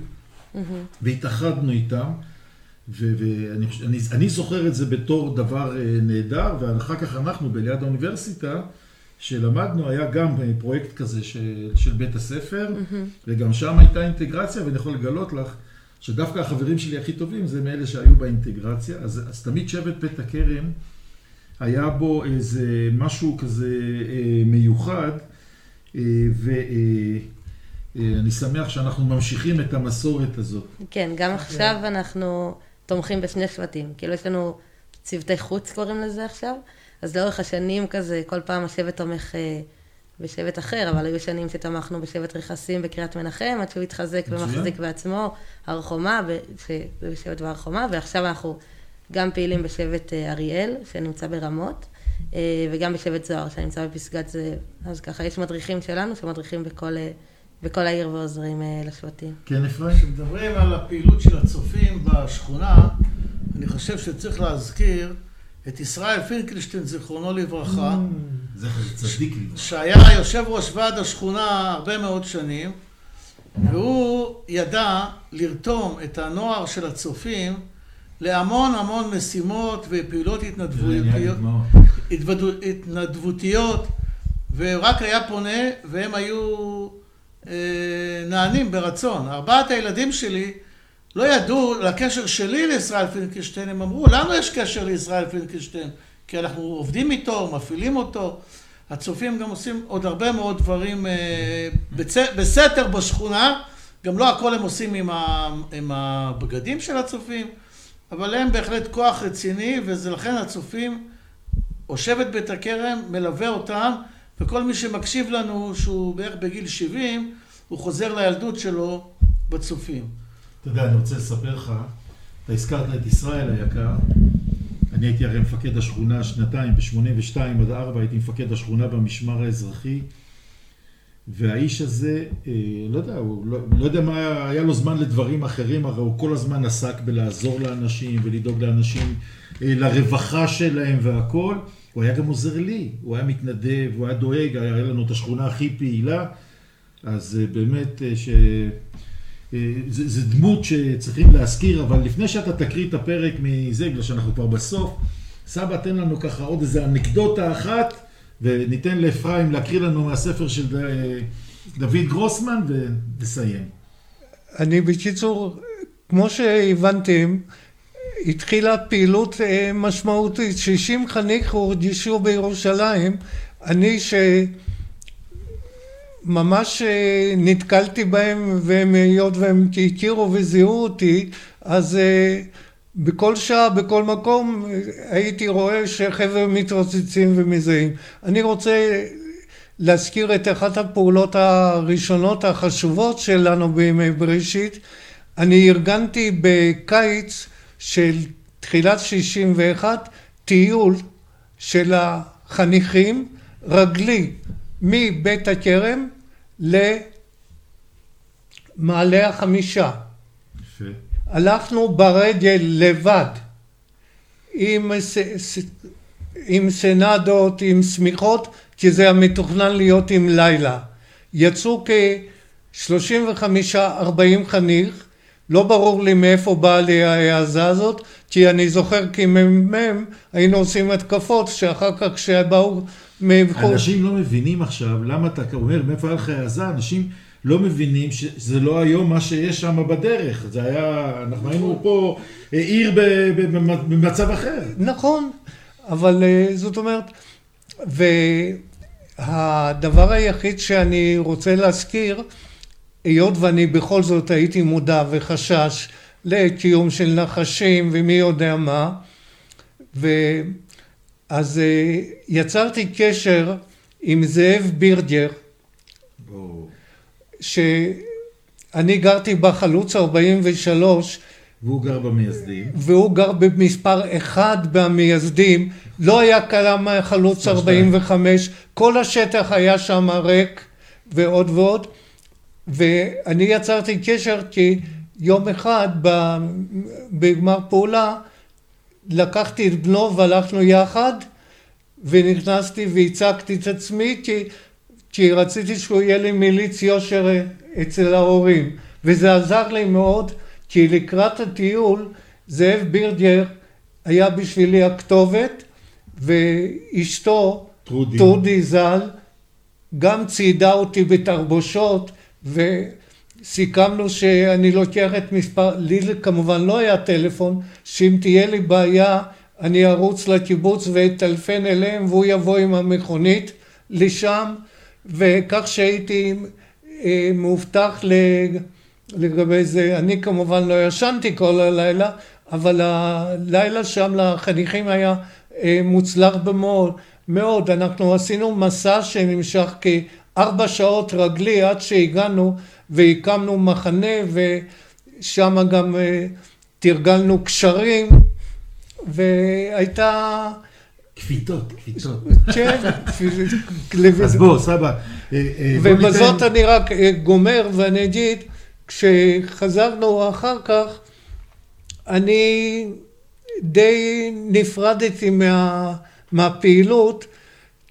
והתאחדנו איתם ואני אני, אני זוכר את זה בתור דבר אה, נהדר ואחר כך אנחנו בליד האוניברסיטה שלמדנו, היה גם פרויקט כזה של, של בית הספר, mm-hmm. וגם שם הייתה אינטגרציה, ואני יכול לגלות לך שדווקא החברים שלי הכי טובים זה מאלה שהיו באינטגרציה, אז, אז תמיד שבט בית הכרם, היה בו איזה משהו כזה אה, מיוחד, אה, ואני אה, שמח שאנחנו ממשיכים את המסורת הזאת. כן, גם עכשיו אנחנו תומכים בשני שבטים, כאילו יש לנו צוותי חוץ קוראים לזה עכשיו. אז לאורך השנים כזה, כל פעם השבט תומך אה, בשבט אחר, אבל היו שנים שתמכנו בשבט רכסים בקריית מנחם, עד שהוא התחזק ומחזיק בעצמו, הר חומה, בשבט בהר חומה, ועכשיו אנחנו גם פעילים בשבט אה, אריאל, שנמצא ברמות, אה, וגם בשבט זוהר, שנמצא בפסגת זאב. אז ככה, יש מדריכים שלנו שמדריכים בכל... בכל העיר ועוזרים לשבטים. כן, אפרים? כשמדברים על הפעילות של הצופים בשכונה, אני חושב שצריך להזכיר את ישראל פינקלשטיין, זיכרונו לברכה. זכר צדיק לברכה. שהיה יושב ראש ועד השכונה הרבה מאוד שנים, והוא ידע לרתום את הנוער של הצופים להמון המון משימות ופעילות התנדבותיות, התנדבותיות, ורק היה פונה והם היו אה, נענים ברצון. ארבעת הילדים שלי לא ידעו לקשר שלי לישראל פינקלשטיין, הם אמרו, לנו יש קשר לישראל פינקלשטיין, כי אנחנו עובדים איתו, מפעילים אותו. הצופים גם עושים עוד הרבה מאוד דברים אה. בסתר בשכונה, גם לא הכל הם עושים עם, ה... עם הבגדים של הצופים, אבל הם בהחלט כוח רציני, וזה לכן הצופים, או שבט בית הכרם, מלווה אותם, וכל מי שמקשיב לנו, שהוא בערך בגיל 70, הוא חוזר לילדות שלו בצופים. אתה יודע, אני רוצה לספר לך, אתה הזכרת את ישראל היקר, אני הייתי הרי מפקד השכונה שנתיים, ב-82 עד 4 הייתי מפקד השכונה במשמר האזרחי, והאיש הזה, אה, לא יודע, הוא לא, לא יודע מה היה, לו זמן לדברים אחרים, הרי הוא כל הזמן עסק בלעזור לאנשים ולדאוג לאנשים, אה, לרווחה שלהם והכול. הוא היה גם עוזר לי, הוא היה מתנדב, הוא היה דואג, היה לנו את השכונה הכי פעילה, אז אה, באמת ש... אה, זה, זה דמות שצריכים להזכיר, אבל לפני שאתה תקריא את הפרק מזה, בגלל שאנחנו כבר בסוף, סבא תן לנו ככה עוד איזה אנקדוטה אחת, וניתן לאפרים להקריא לנו מהספר של אה, דוד גרוסמן ונסיים. אני בקיצור, כמו שהבנתם, התחילה פעילות אה, משמעותית. 60 חניך הורגישו בירושלים. אני ש... ממש אה, נתקלתי בהם, והם, היות והם הכירו וזיהו אותי, אז אה, בכל שעה, בכל מקום, הייתי רואה שחבר'ה מתרוצצים ומזהים. אני רוצה להזכיר את אחת הפעולות הראשונות החשובות שלנו בימי בראשית. אני ארגנתי בקיץ של תחילת 61 טיול של החניכים רגלי מבית הכרם למעלה החמישה. יפה. הלכנו ברגל לבד, עם, עם סנדות, עם שמיכות, כי זה המתוכנן להיות עם לילה. יצאו כ-35-40 חניך, לא ברור לי מאיפה באה לי ההעזה הזאת, כי אני זוכר כמ"מ היינו עושים התקפות שאחר כך כשבאו. אנשים לא מבינים עכשיו למה אתה אומר מאיפה היה לך העזה, אנשים לא מבינים שזה לא היום מה שיש שם בדרך, זה היה, אנחנו היינו פה אה, עיר במצב אחר. נכון, אבל אה, זאת אומרת, והדבר היחיד שאני רוצה להזכיר, היות ואני בכל זאת הייתי מודע וחשש לקיום של נחשים ומי יודע מה, ואז אה, יצרתי קשר עם זאב בירגר, שאני גרתי בחלוץ 43 והוא גר במייסדים. והוא גר במספר אחד במייסדים, לא היה קיים חלוץ 45, כל השטח היה שם ריק ועוד ועוד, ואני יצרתי קשר כי יום אחד בגמר פעולה לקחתי את בנו והלכנו יחד ונכנסתי והצגתי את עצמי כי, כי רציתי שהוא יהיה לי מיליץ יושר אצל ההורים וזה עזר לי מאוד כי לקראת הטיול זאב בירגר היה בשבילי הכתובת ואשתו טרודי. טרודי ז"ל גם ציידה אותי בתרבושות וסיכמנו שאני לוקח את מספר, לי כמובן לא היה טלפון, שאם תהיה לי בעיה אני ארוץ לקיבוץ ואטלפן אליהם והוא יבוא עם המכונית לשם וכך שהייתי אה, מאובטח לגבי זה, אני כמובן לא ישנתי כל הלילה אבל הלילה שם לחניכים היה אה, מוצלח במאוד מאוד, אנחנו עשינו מסע שנמשך כארבע שעות רגלי עד שהגענו והקמנו מחנה ושם גם אה, תרגלנו קשרים והייתה... כפיתות, כפיתות. כן, אז בוא, סבא. אה, אה, ובזאת אני רק גומר ואני אגיד, כשחזרנו אחר כך, אני די נפרדתי מה... מהפעילות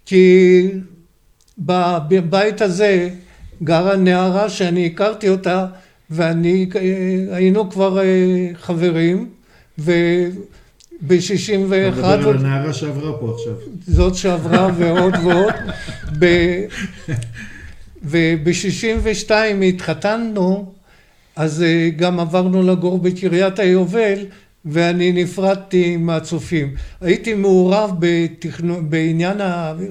כי בבית הזה גרה נערה שאני הכרתי אותה ואני היינו כבר אה, חברים וב-61 אתה מדבר על הנערה שעברה פה עכשיו. זאת שעברה ועוד ועוד וב-62 התחתנו אז אה, גם עברנו לגור בקריית היובל ואני נפרדתי מהצופים. הייתי מעורב בתכנו, בעניין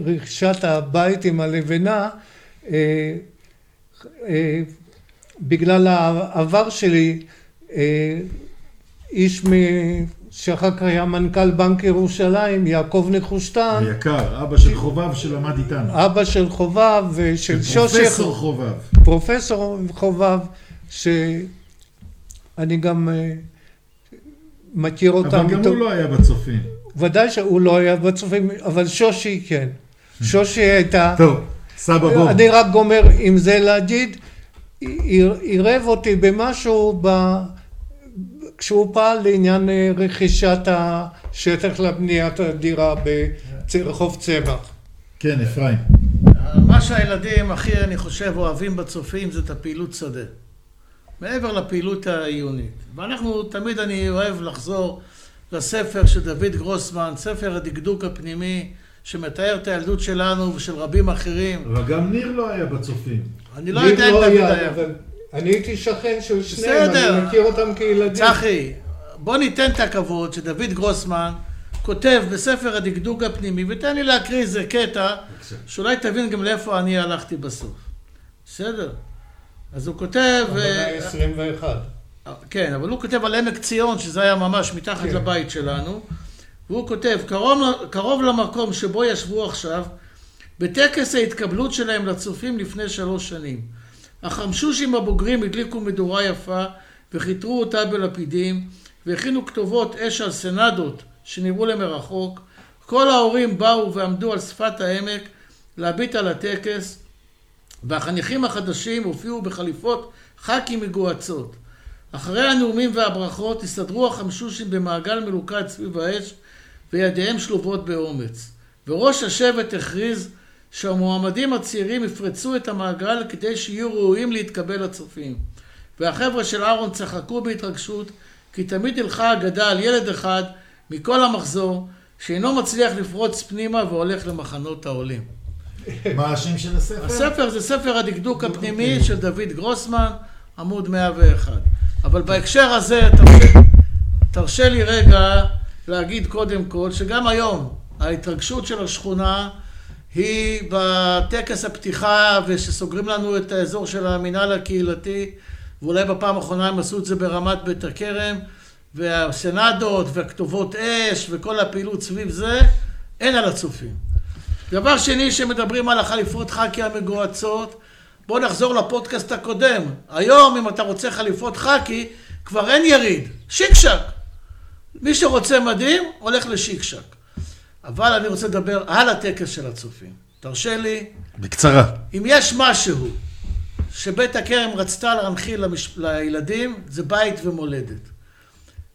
רכישת הבית עם הלבנה אה, אה, בגלל העבר שלי אה, איש מ... שאחר כך היה מנכ"ל בנק ירושלים, יעקב נחושתן. היקר, אבא של חובב שלמד איתנו. אבא של חובב ושל שושך. פרופסור חובב. פרופסור חובב, שאני גם מכיר אותם. אבל גם הוא לא היה בצופים. ודאי שהוא לא היה בצופים, אבל שושי כן. שושי הייתה... טוב, סבא בוא. אני רק גומר עם זה להגיד, עירב אותי במשהו ב... כשהוא פעל לעניין אה, רכישת השטח לבניית הדירה ברחוב צמח. כן, אפרים. מה שהילדים הכי, אני חושב, אוהבים בצופים זה את הפעילות שדה. מעבר לפעילות העיונית. ואנחנו, תמיד אני אוהב לחזור לספר של דוד גרוסמן, ספר הדקדוק הפנימי, שמתאר את הילדות שלנו ושל רבים אחרים. אבל גם ניר לא היה בצופים. אני לא יודע אם לא דוד היה. אני הייתי שכן של שניהם, אני מכיר אותם כילדים. צחי, בוא ניתן את הכבוד שדוד גרוסמן כותב בספר הדקדוק הפנימי, ותן לי להקריא איזה קטע, שאולי תבין גם לאיפה אני הלכתי בסוף. בסדר? אז הוא כותב... במאה ה-21. אה, כן, אבל הוא כותב על עמק ציון, שזה היה ממש מתחת כן. לבית שלנו, והוא כותב, קרוב, קרוב למקום שבו ישבו עכשיו, בטקס ההתקבלות שלהם לצופים לפני שלוש שנים. החמשושים הבוגרים הדליקו מדורה יפה וחיתרו אותה בלפידים והכינו כתובות אש על סנדות שנראו למרחוק. כל ההורים באו ועמדו על שפת העמק להביט על הטקס והחניכים החדשים הופיעו בחליפות ח"כים מגוהצות. אחרי הנאומים והברכות הסתדרו החמשושים במעגל מלוכד סביב האש וידיהם שלובות באומץ. וראש השבט הכריז שהמועמדים הצעירים יפרצו את המעגל כדי שיהיו ראויים להתקבל לצופים. והחבר'ה של אהרון צחקו בהתרגשות כי תמיד הלכה אגדה על ילד אחד מכל המחזור שאינו מצליח לפרוץ פנימה והולך למחנות העולים. מה השם של הספר? הספר זה ספר הדקדוק הפנימי של דוד גרוסמן, עמוד 101. אבל בהקשר הזה, תרשה, תרשה לי רגע להגיד קודם כל, שגם היום ההתרגשות של השכונה היא בטקס הפתיחה ושסוגרים לנו את האזור של המינהל הקהילתי ואולי בפעם האחרונה הם עשו את זה ברמת בית הכרם והסנדות והכתובות אש וכל הפעילות סביב זה אין על הצופים. דבר שני שמדברים על החליפות חאקי המגוהצות בוא נחזור לפודקאסט הקודם היום אם אתה רוצה חליפות חאקי כבר אין יריד, שיקשק. מי שרוצה מדים, הולך לשיקשק. אבל אני רוצה לדבר על הטקס של הצופים. תרשה לי, בקצרה. אם יש משהו שבית הכרם רצתה להנחיל למש... לילדים, זה בית ומולדת.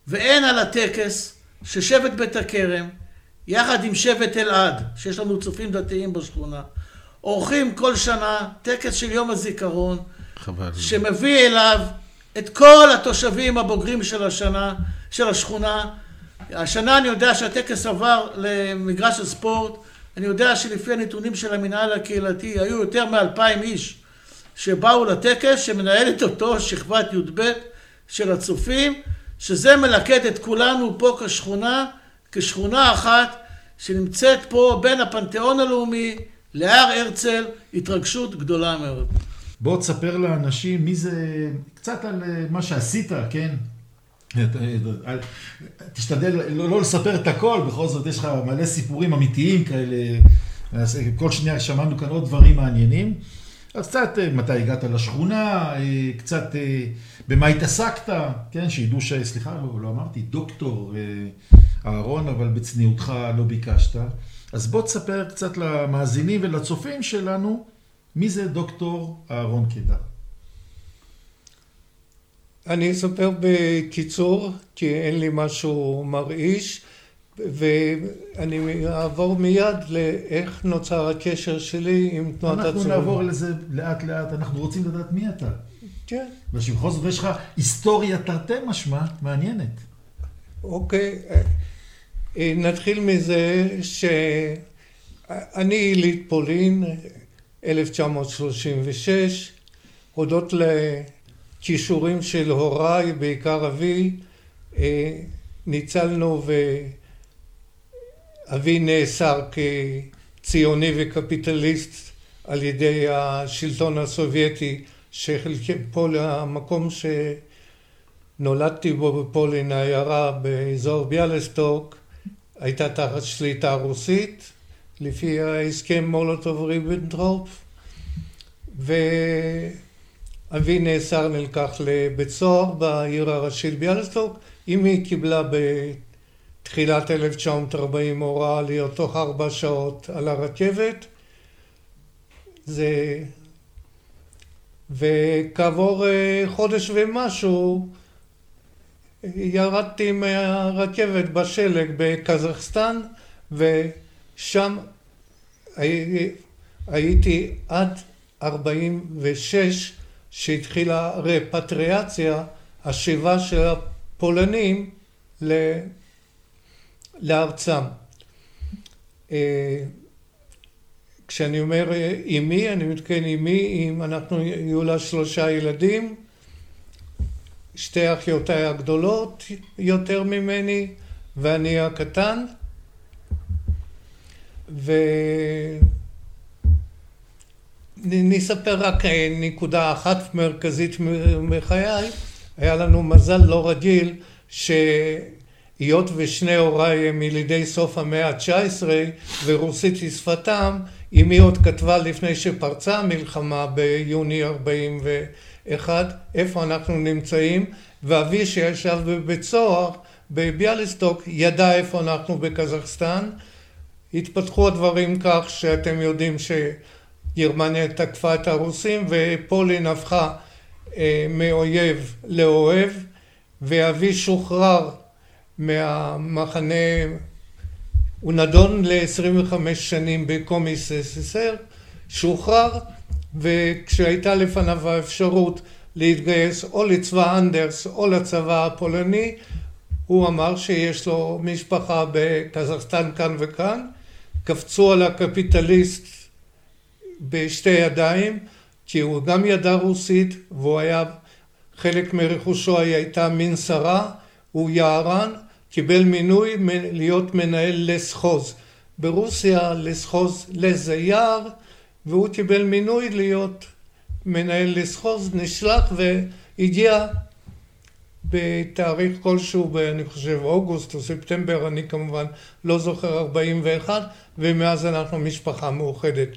ואין על הטקס ששבט בית הכרם, יחד עם שבט אלעד, שיש לנו צופים דתיים בשכונה, עורכים כל שנה טקס של יום הזיכרון, חבל. שמביא אליו את כל התושבים הבוגרים של השנה, של השכונה. השנה אני יודע שהטקס עבר למגרש הספורט, אני יודע שלפי הנתונים של המנהל הקהילתי היו יותר מאלפיים איש שבאו לטקס שמנהלת אותו שכבת י"ב של הצופים, שזה מלכד את כולנו פה כשכונה, כשכונה אחת שנמצאת פה בין הפנתיאון הלאומי להר הרצל, התרגשות גדולה מאוד. בוא תספר לאנשים מי זה, קצת על אה, מה שעשית, כן? אה, תשתדל לא, לא לספר את הכל, בכל זאת יש לך מלא סיפורים אמיתיים כאלה. אז אה, כל שנייה שמענו כאן עוד דברים מעניינים. אז קצת מתי הגעת לשכונה, קצת במה התעסקת, כן, שידעו ש... סליחה, לא, לא אמרתי, דוקטור אהרון, אבל בצניעותך לא ביקשת. אז בוא תספר קצת למאזינים ולצופים שלנו, מי זה דוקטור אהרון קידר. אני אספר בקיצור, כי אין לי משהו מרעיש, ואני אעבור מיד לאיך נוצר הקשר שלי עם תנועת הצורים. אנחנו נעבור לזה לאט לאט, אנחנו רוצים לדעת מי אתה. כן. ושבכל זאת יש לך היסטוריה תרתי משמע מעניינת. אוקיי, נתחיל מזה שאני יליד פולין, 1936, הודות לכישורים של הוריי, בעיקר אבי, אה, ניצלנו ואבי נאסר כציוני וקפיטליסט על ידי השלטון הסובייטי, שחלקי פולין, המקום שנולדתי בו בפולין, העיירה באזור ביאלסטוק, הייתה תחת שליטה רוסית, לפי ההסכם מולוטוב ריבנטרופ, ואבי נאסר, נלקח לבית סוהר בעיר הראשית ביאלסטוק, אמי קיבלה בתחילת 1940 הוראה להיות תוך ארבע שעות על הרכבת. זה... וכעבור אה, חודש ומשהו ירדתי מהרכבת בשלג בקזחסטן ושם הייתי עד 46 שהתחילה רפטריאציה, השיבה של הפולנים לארצם. אה, כשאני אומר אמי, אני מתכוון אמי, אם אנחנו, יהיו לה שלושה ילדים, שתי אחיותיי הגדולות יותר ממני ואני הקטן. ונספר רק נקודה אחת מרכזית מחיי. היה לנו מזל לא רגיל שהיות ושני הוריי הם ילידי סוף המאה ה-19 ורוסית היא שפתם אמי עוד כתבה לפני שפרצה המלחמה ביוני 41 אחד, איפה אנחנו נמצאים, ואבי שישב בבית סוהר בביאליסטוק ידע איפה אנחנו בקזחסטן. התפתחו הדברים כך שאתם יודעים שגרמניה תקפה את הרוסים ופולין הפכה אה, מאויב לאוהב ואבי שוחרר מהמחנה, הוא נדון ל-25 שנים בקומיס אס.אס.אר, שוחרר וכשהייתה לפניו האפשרות להתגייס או לצבא אנדרס או לצבא הפולני הוא אמר שיש לו משפחה בקזחסטן כאן וכאן. קפצו על הקפיטליסט בשתי ידיים כי הוא גם ידע רוסית והוא היה חלק מרכושו הייתה מנסרה הוא יערן קיבל מינוי להיות מנהל לסחוז. ברוסיה לסחוז לזה יער והוא קיבל מינוי להיות מנהל לסחוז, נשלח והגיע בתאריך כלשהו, אני חושב אוגוסט או ספטמבר, אני כמובן לא זוכר, 41, ומאז אנחנו משפחה מאוחדת.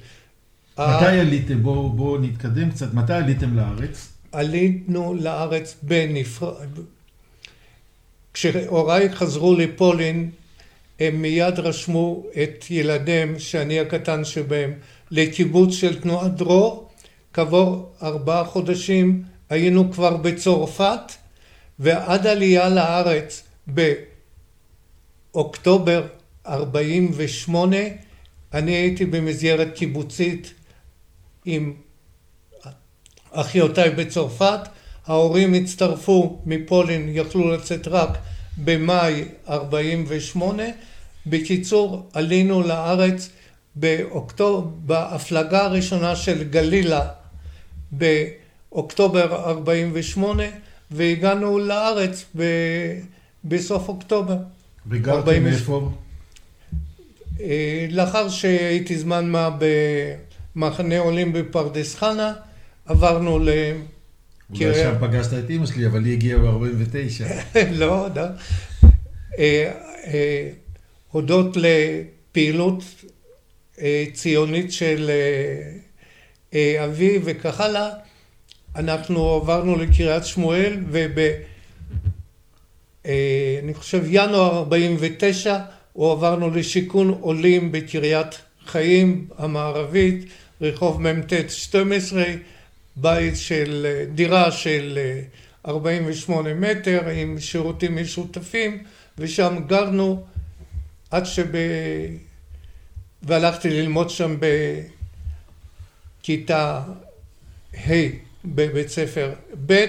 מתי עליתם? בואו בוא נתקדם קצת. מתי עליתם לארץ? עלינו לארץ בנפרד, כשהוריי חזרו לפולין, הם מיד רשמו את ילדיהם, שאני הקטן שבהם, לקיבוץ של תנועת דרור. כעבור ארבעה חודשים היינו כבר בצרפת, ועד עלייה לארץ באוקטובר 48' אני הייתי במסגרת קיבוצית עם אחיותיי בצרפת, ההורים הצטרפו מפולין, יכלו לצאת רק במאי 48'. בקיצור, עלינו לארץ באוקטובר, בהפלגה הראשונה של גלילה באוקטובר 48' והגענו לארץ ב... בסוף אוקטובר. וגרתם איפה? אה, לאחר שהייתי זמן מה במחנה עולים בפרדס חנה, עברנו ל... אולי שם פגשת את אימא שלי, אבל היא הגיעה ב-49. לא, לא. אה, אה, הודות לפעילות ציונית של אבי וכך הלאה, אנחנו עברנו לקריית שמואל וב... אני חושב ינואר 49 הועברנו לשיכון עולים בקריית חיים המערבית, רחוב מ"ט 12, בית של, דירה של 48 מטר עם שירותים משותפים, ושם גרנו עד שב... והלכתי ללמוד שם בכיתה ה' בבית ספר ב',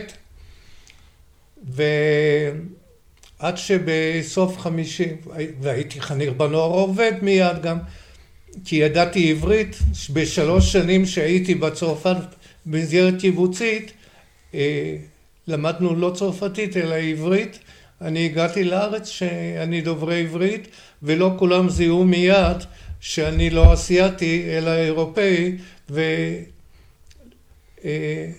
ו... עד שבסוף חמישי, והייתי חניר בנוער עובד מיד גם, כי ידעתי עברית, בשלוש שנים שהייתי בצרפת במסגרת קיבוצית, אה, למדנו לא צרפתית אלא עברית. אני הגעתי לארץ שאני דוברי עברית, ולא כולם זיהו מיד שאני לא אסיאתי אלא אירופאי, ו... אה,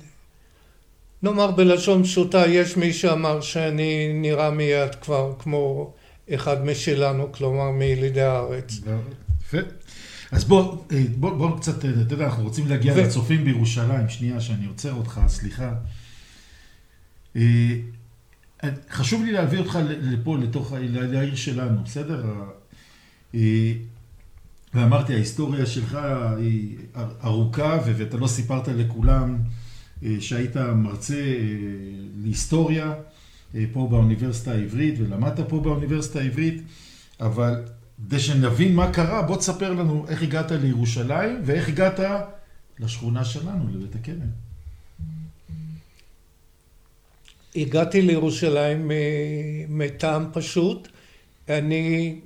בלשון פשוטה, יש מי שאמר שאני נראה מיד כבר כמו אחד משלנו, כלומר מילידי הארץ. יפה. אז בוא, אה, בוא, בוא קצת, אה, אתה יודע, אנחנו רוצים להגיע ו... לצופים בירושלים, שנייה שאני עוצר אותך, סליחה. אה, חשוב לי להביא אותך לפה, לתוך, לעיר שלנו, בסדר? ואמרתי, ההיסטוריה שלך היא ארוכה, ואתה לא סיפרת לכולם. אה, שהיית מרצה אה, להיסטוריה אה, פה באוניברסיטה העברית ולמדת פה באוניברסיטה העברית, אבל כדי שנבין מה קרה, בוא תספר לנו איך הגעת לירושלים ואיך הגעת לשכונה שלנו, לבית הכרם. הגעתי לירושלים מטעם פשוט. אני,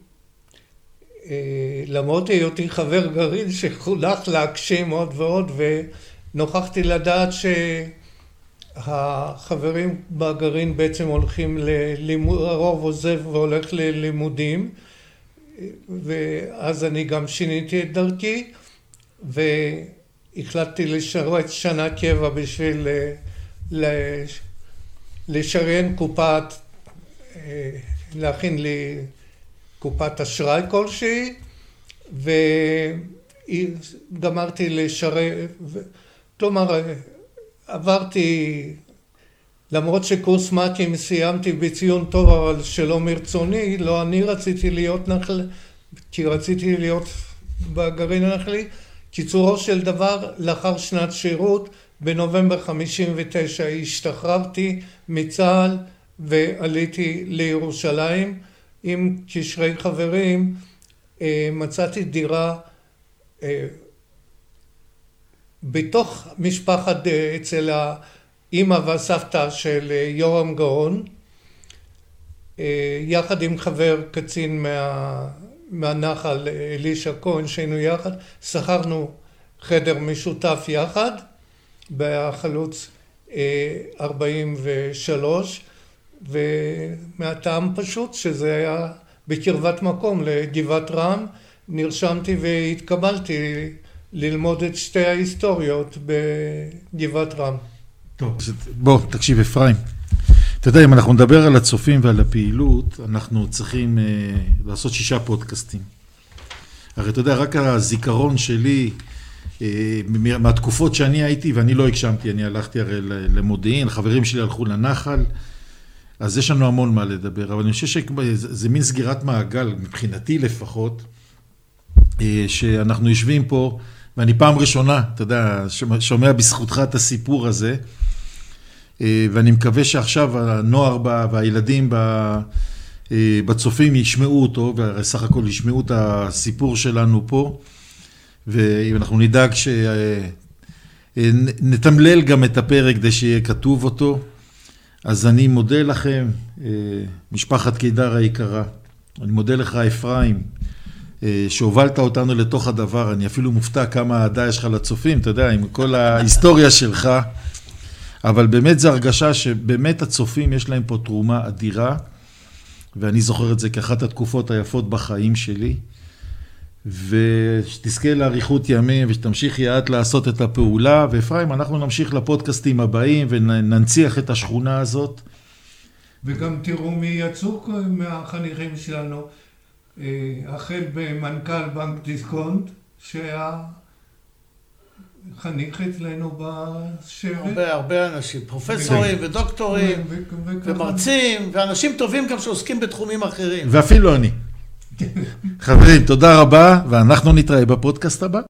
למרות היותי חבר גרעין שחונך להגשים עוד ועוד, נוכחתי לדעת שהחברים בגרעין בעצם הולכים ללימוד, הרוב עוזב והולך ללימודים ואז אני גם שיניתי את דרכי והחלטתי לשרת שנה קבע בשביל לשריין קופת, להכין לי קופת אשראי כלשהי וגמרתי לשרת כלומר, עברתי, למרות שקורס מ"כים סיימתי בציון טוב, אבל שלא מרצוני, לא אני רציתי להיות נחל, כי רציתי להיות בגרעין הנחלי. קיצורו של דבר, לאחר שנת שירות, בנובמבר 59 השתחררתי מצה"ל ועליתי לירושלים עם קשרי חברים, אה, מצאתי דירה אה, בתוך משפחת אה, אצל האימא והסבתא של יורם גאון יחד עם חבר קצין מה, מהנחל אלישע כהן שהיינו יחד שכרנו חדר משותף יחד בחלוץ 43 ומהטעם פשוט שזה היה בקרבת מקום לגבעת רם נרשמתי והתקבלתי ללמוד את שתי ההיסטוריות בגבעת רם. טוב, בוא, תקשיב אפרים. אתה יודע, אם אנחנו נדבר על הצופים ועל הפעילות, אנחנו צריכים אה, לעשות שישה פודקאסטים. הרי אתה יודע, רק הזיכרון שלי, אה, מהתקופות שאני הייתי, ואני לא הגשמתי, אני הלכתי הרי למודיעין, חברים שלי הלכו לנחל, אז יש לנו המון מה לדבר, אבל אני חושב שזה מין סגירת מעגל, מבחינתי לפחות, אה, שאנחנו יושבים פה, ואני פעם ראשונה, אתה יודע, שומע בזכותך את הסיפור הזה, אה, ואני מקווה שעכשיו הנוער והילדים אה, בצופים ישמעו אותו, וסך הכל ישמעו את הסיפור שלנו פה, ואנחנו נדאג שנתמלל גם את הפרק כדי שיהיה כתוב אותו. אז אני מודה לכם, משפחת קידר היקרה. אני מודה לך, אפרים, אה, שהובלת אותנו לתוך הדבר, אני אפילו מופתע כמה אהדה יש לך לצופים, אתה יודע, עם כל ההיסטוריה שלך, אבל באמת זו הרגשה שבאמת הצופים יש להם פה תרומה אדירה, ואני זוכר את זה כאחת התקופות היפות בחיים שלי, ושתזכה לאריכות ימים ושתמשיכי את לעשות את הפעולה, ואפרים, אנחנו נמשיך לפודקאסטים הבאים וננציח את השכונה הזאת. וגם תראו מי יצאו מהחניכים שלנו. אה, החל במנכ"ל בנק דיסקונט, שהיה חניך אצלנו בשבט. הרבה, הרבה אנשים, פרופסורים ודוקטורים ומרצים, ואנשים טובים גם שעוסקים בתחומים אחרים. ואפילו אני. חברים, תודה רבה, ואנחנו נתראה בפודקאסט הבא.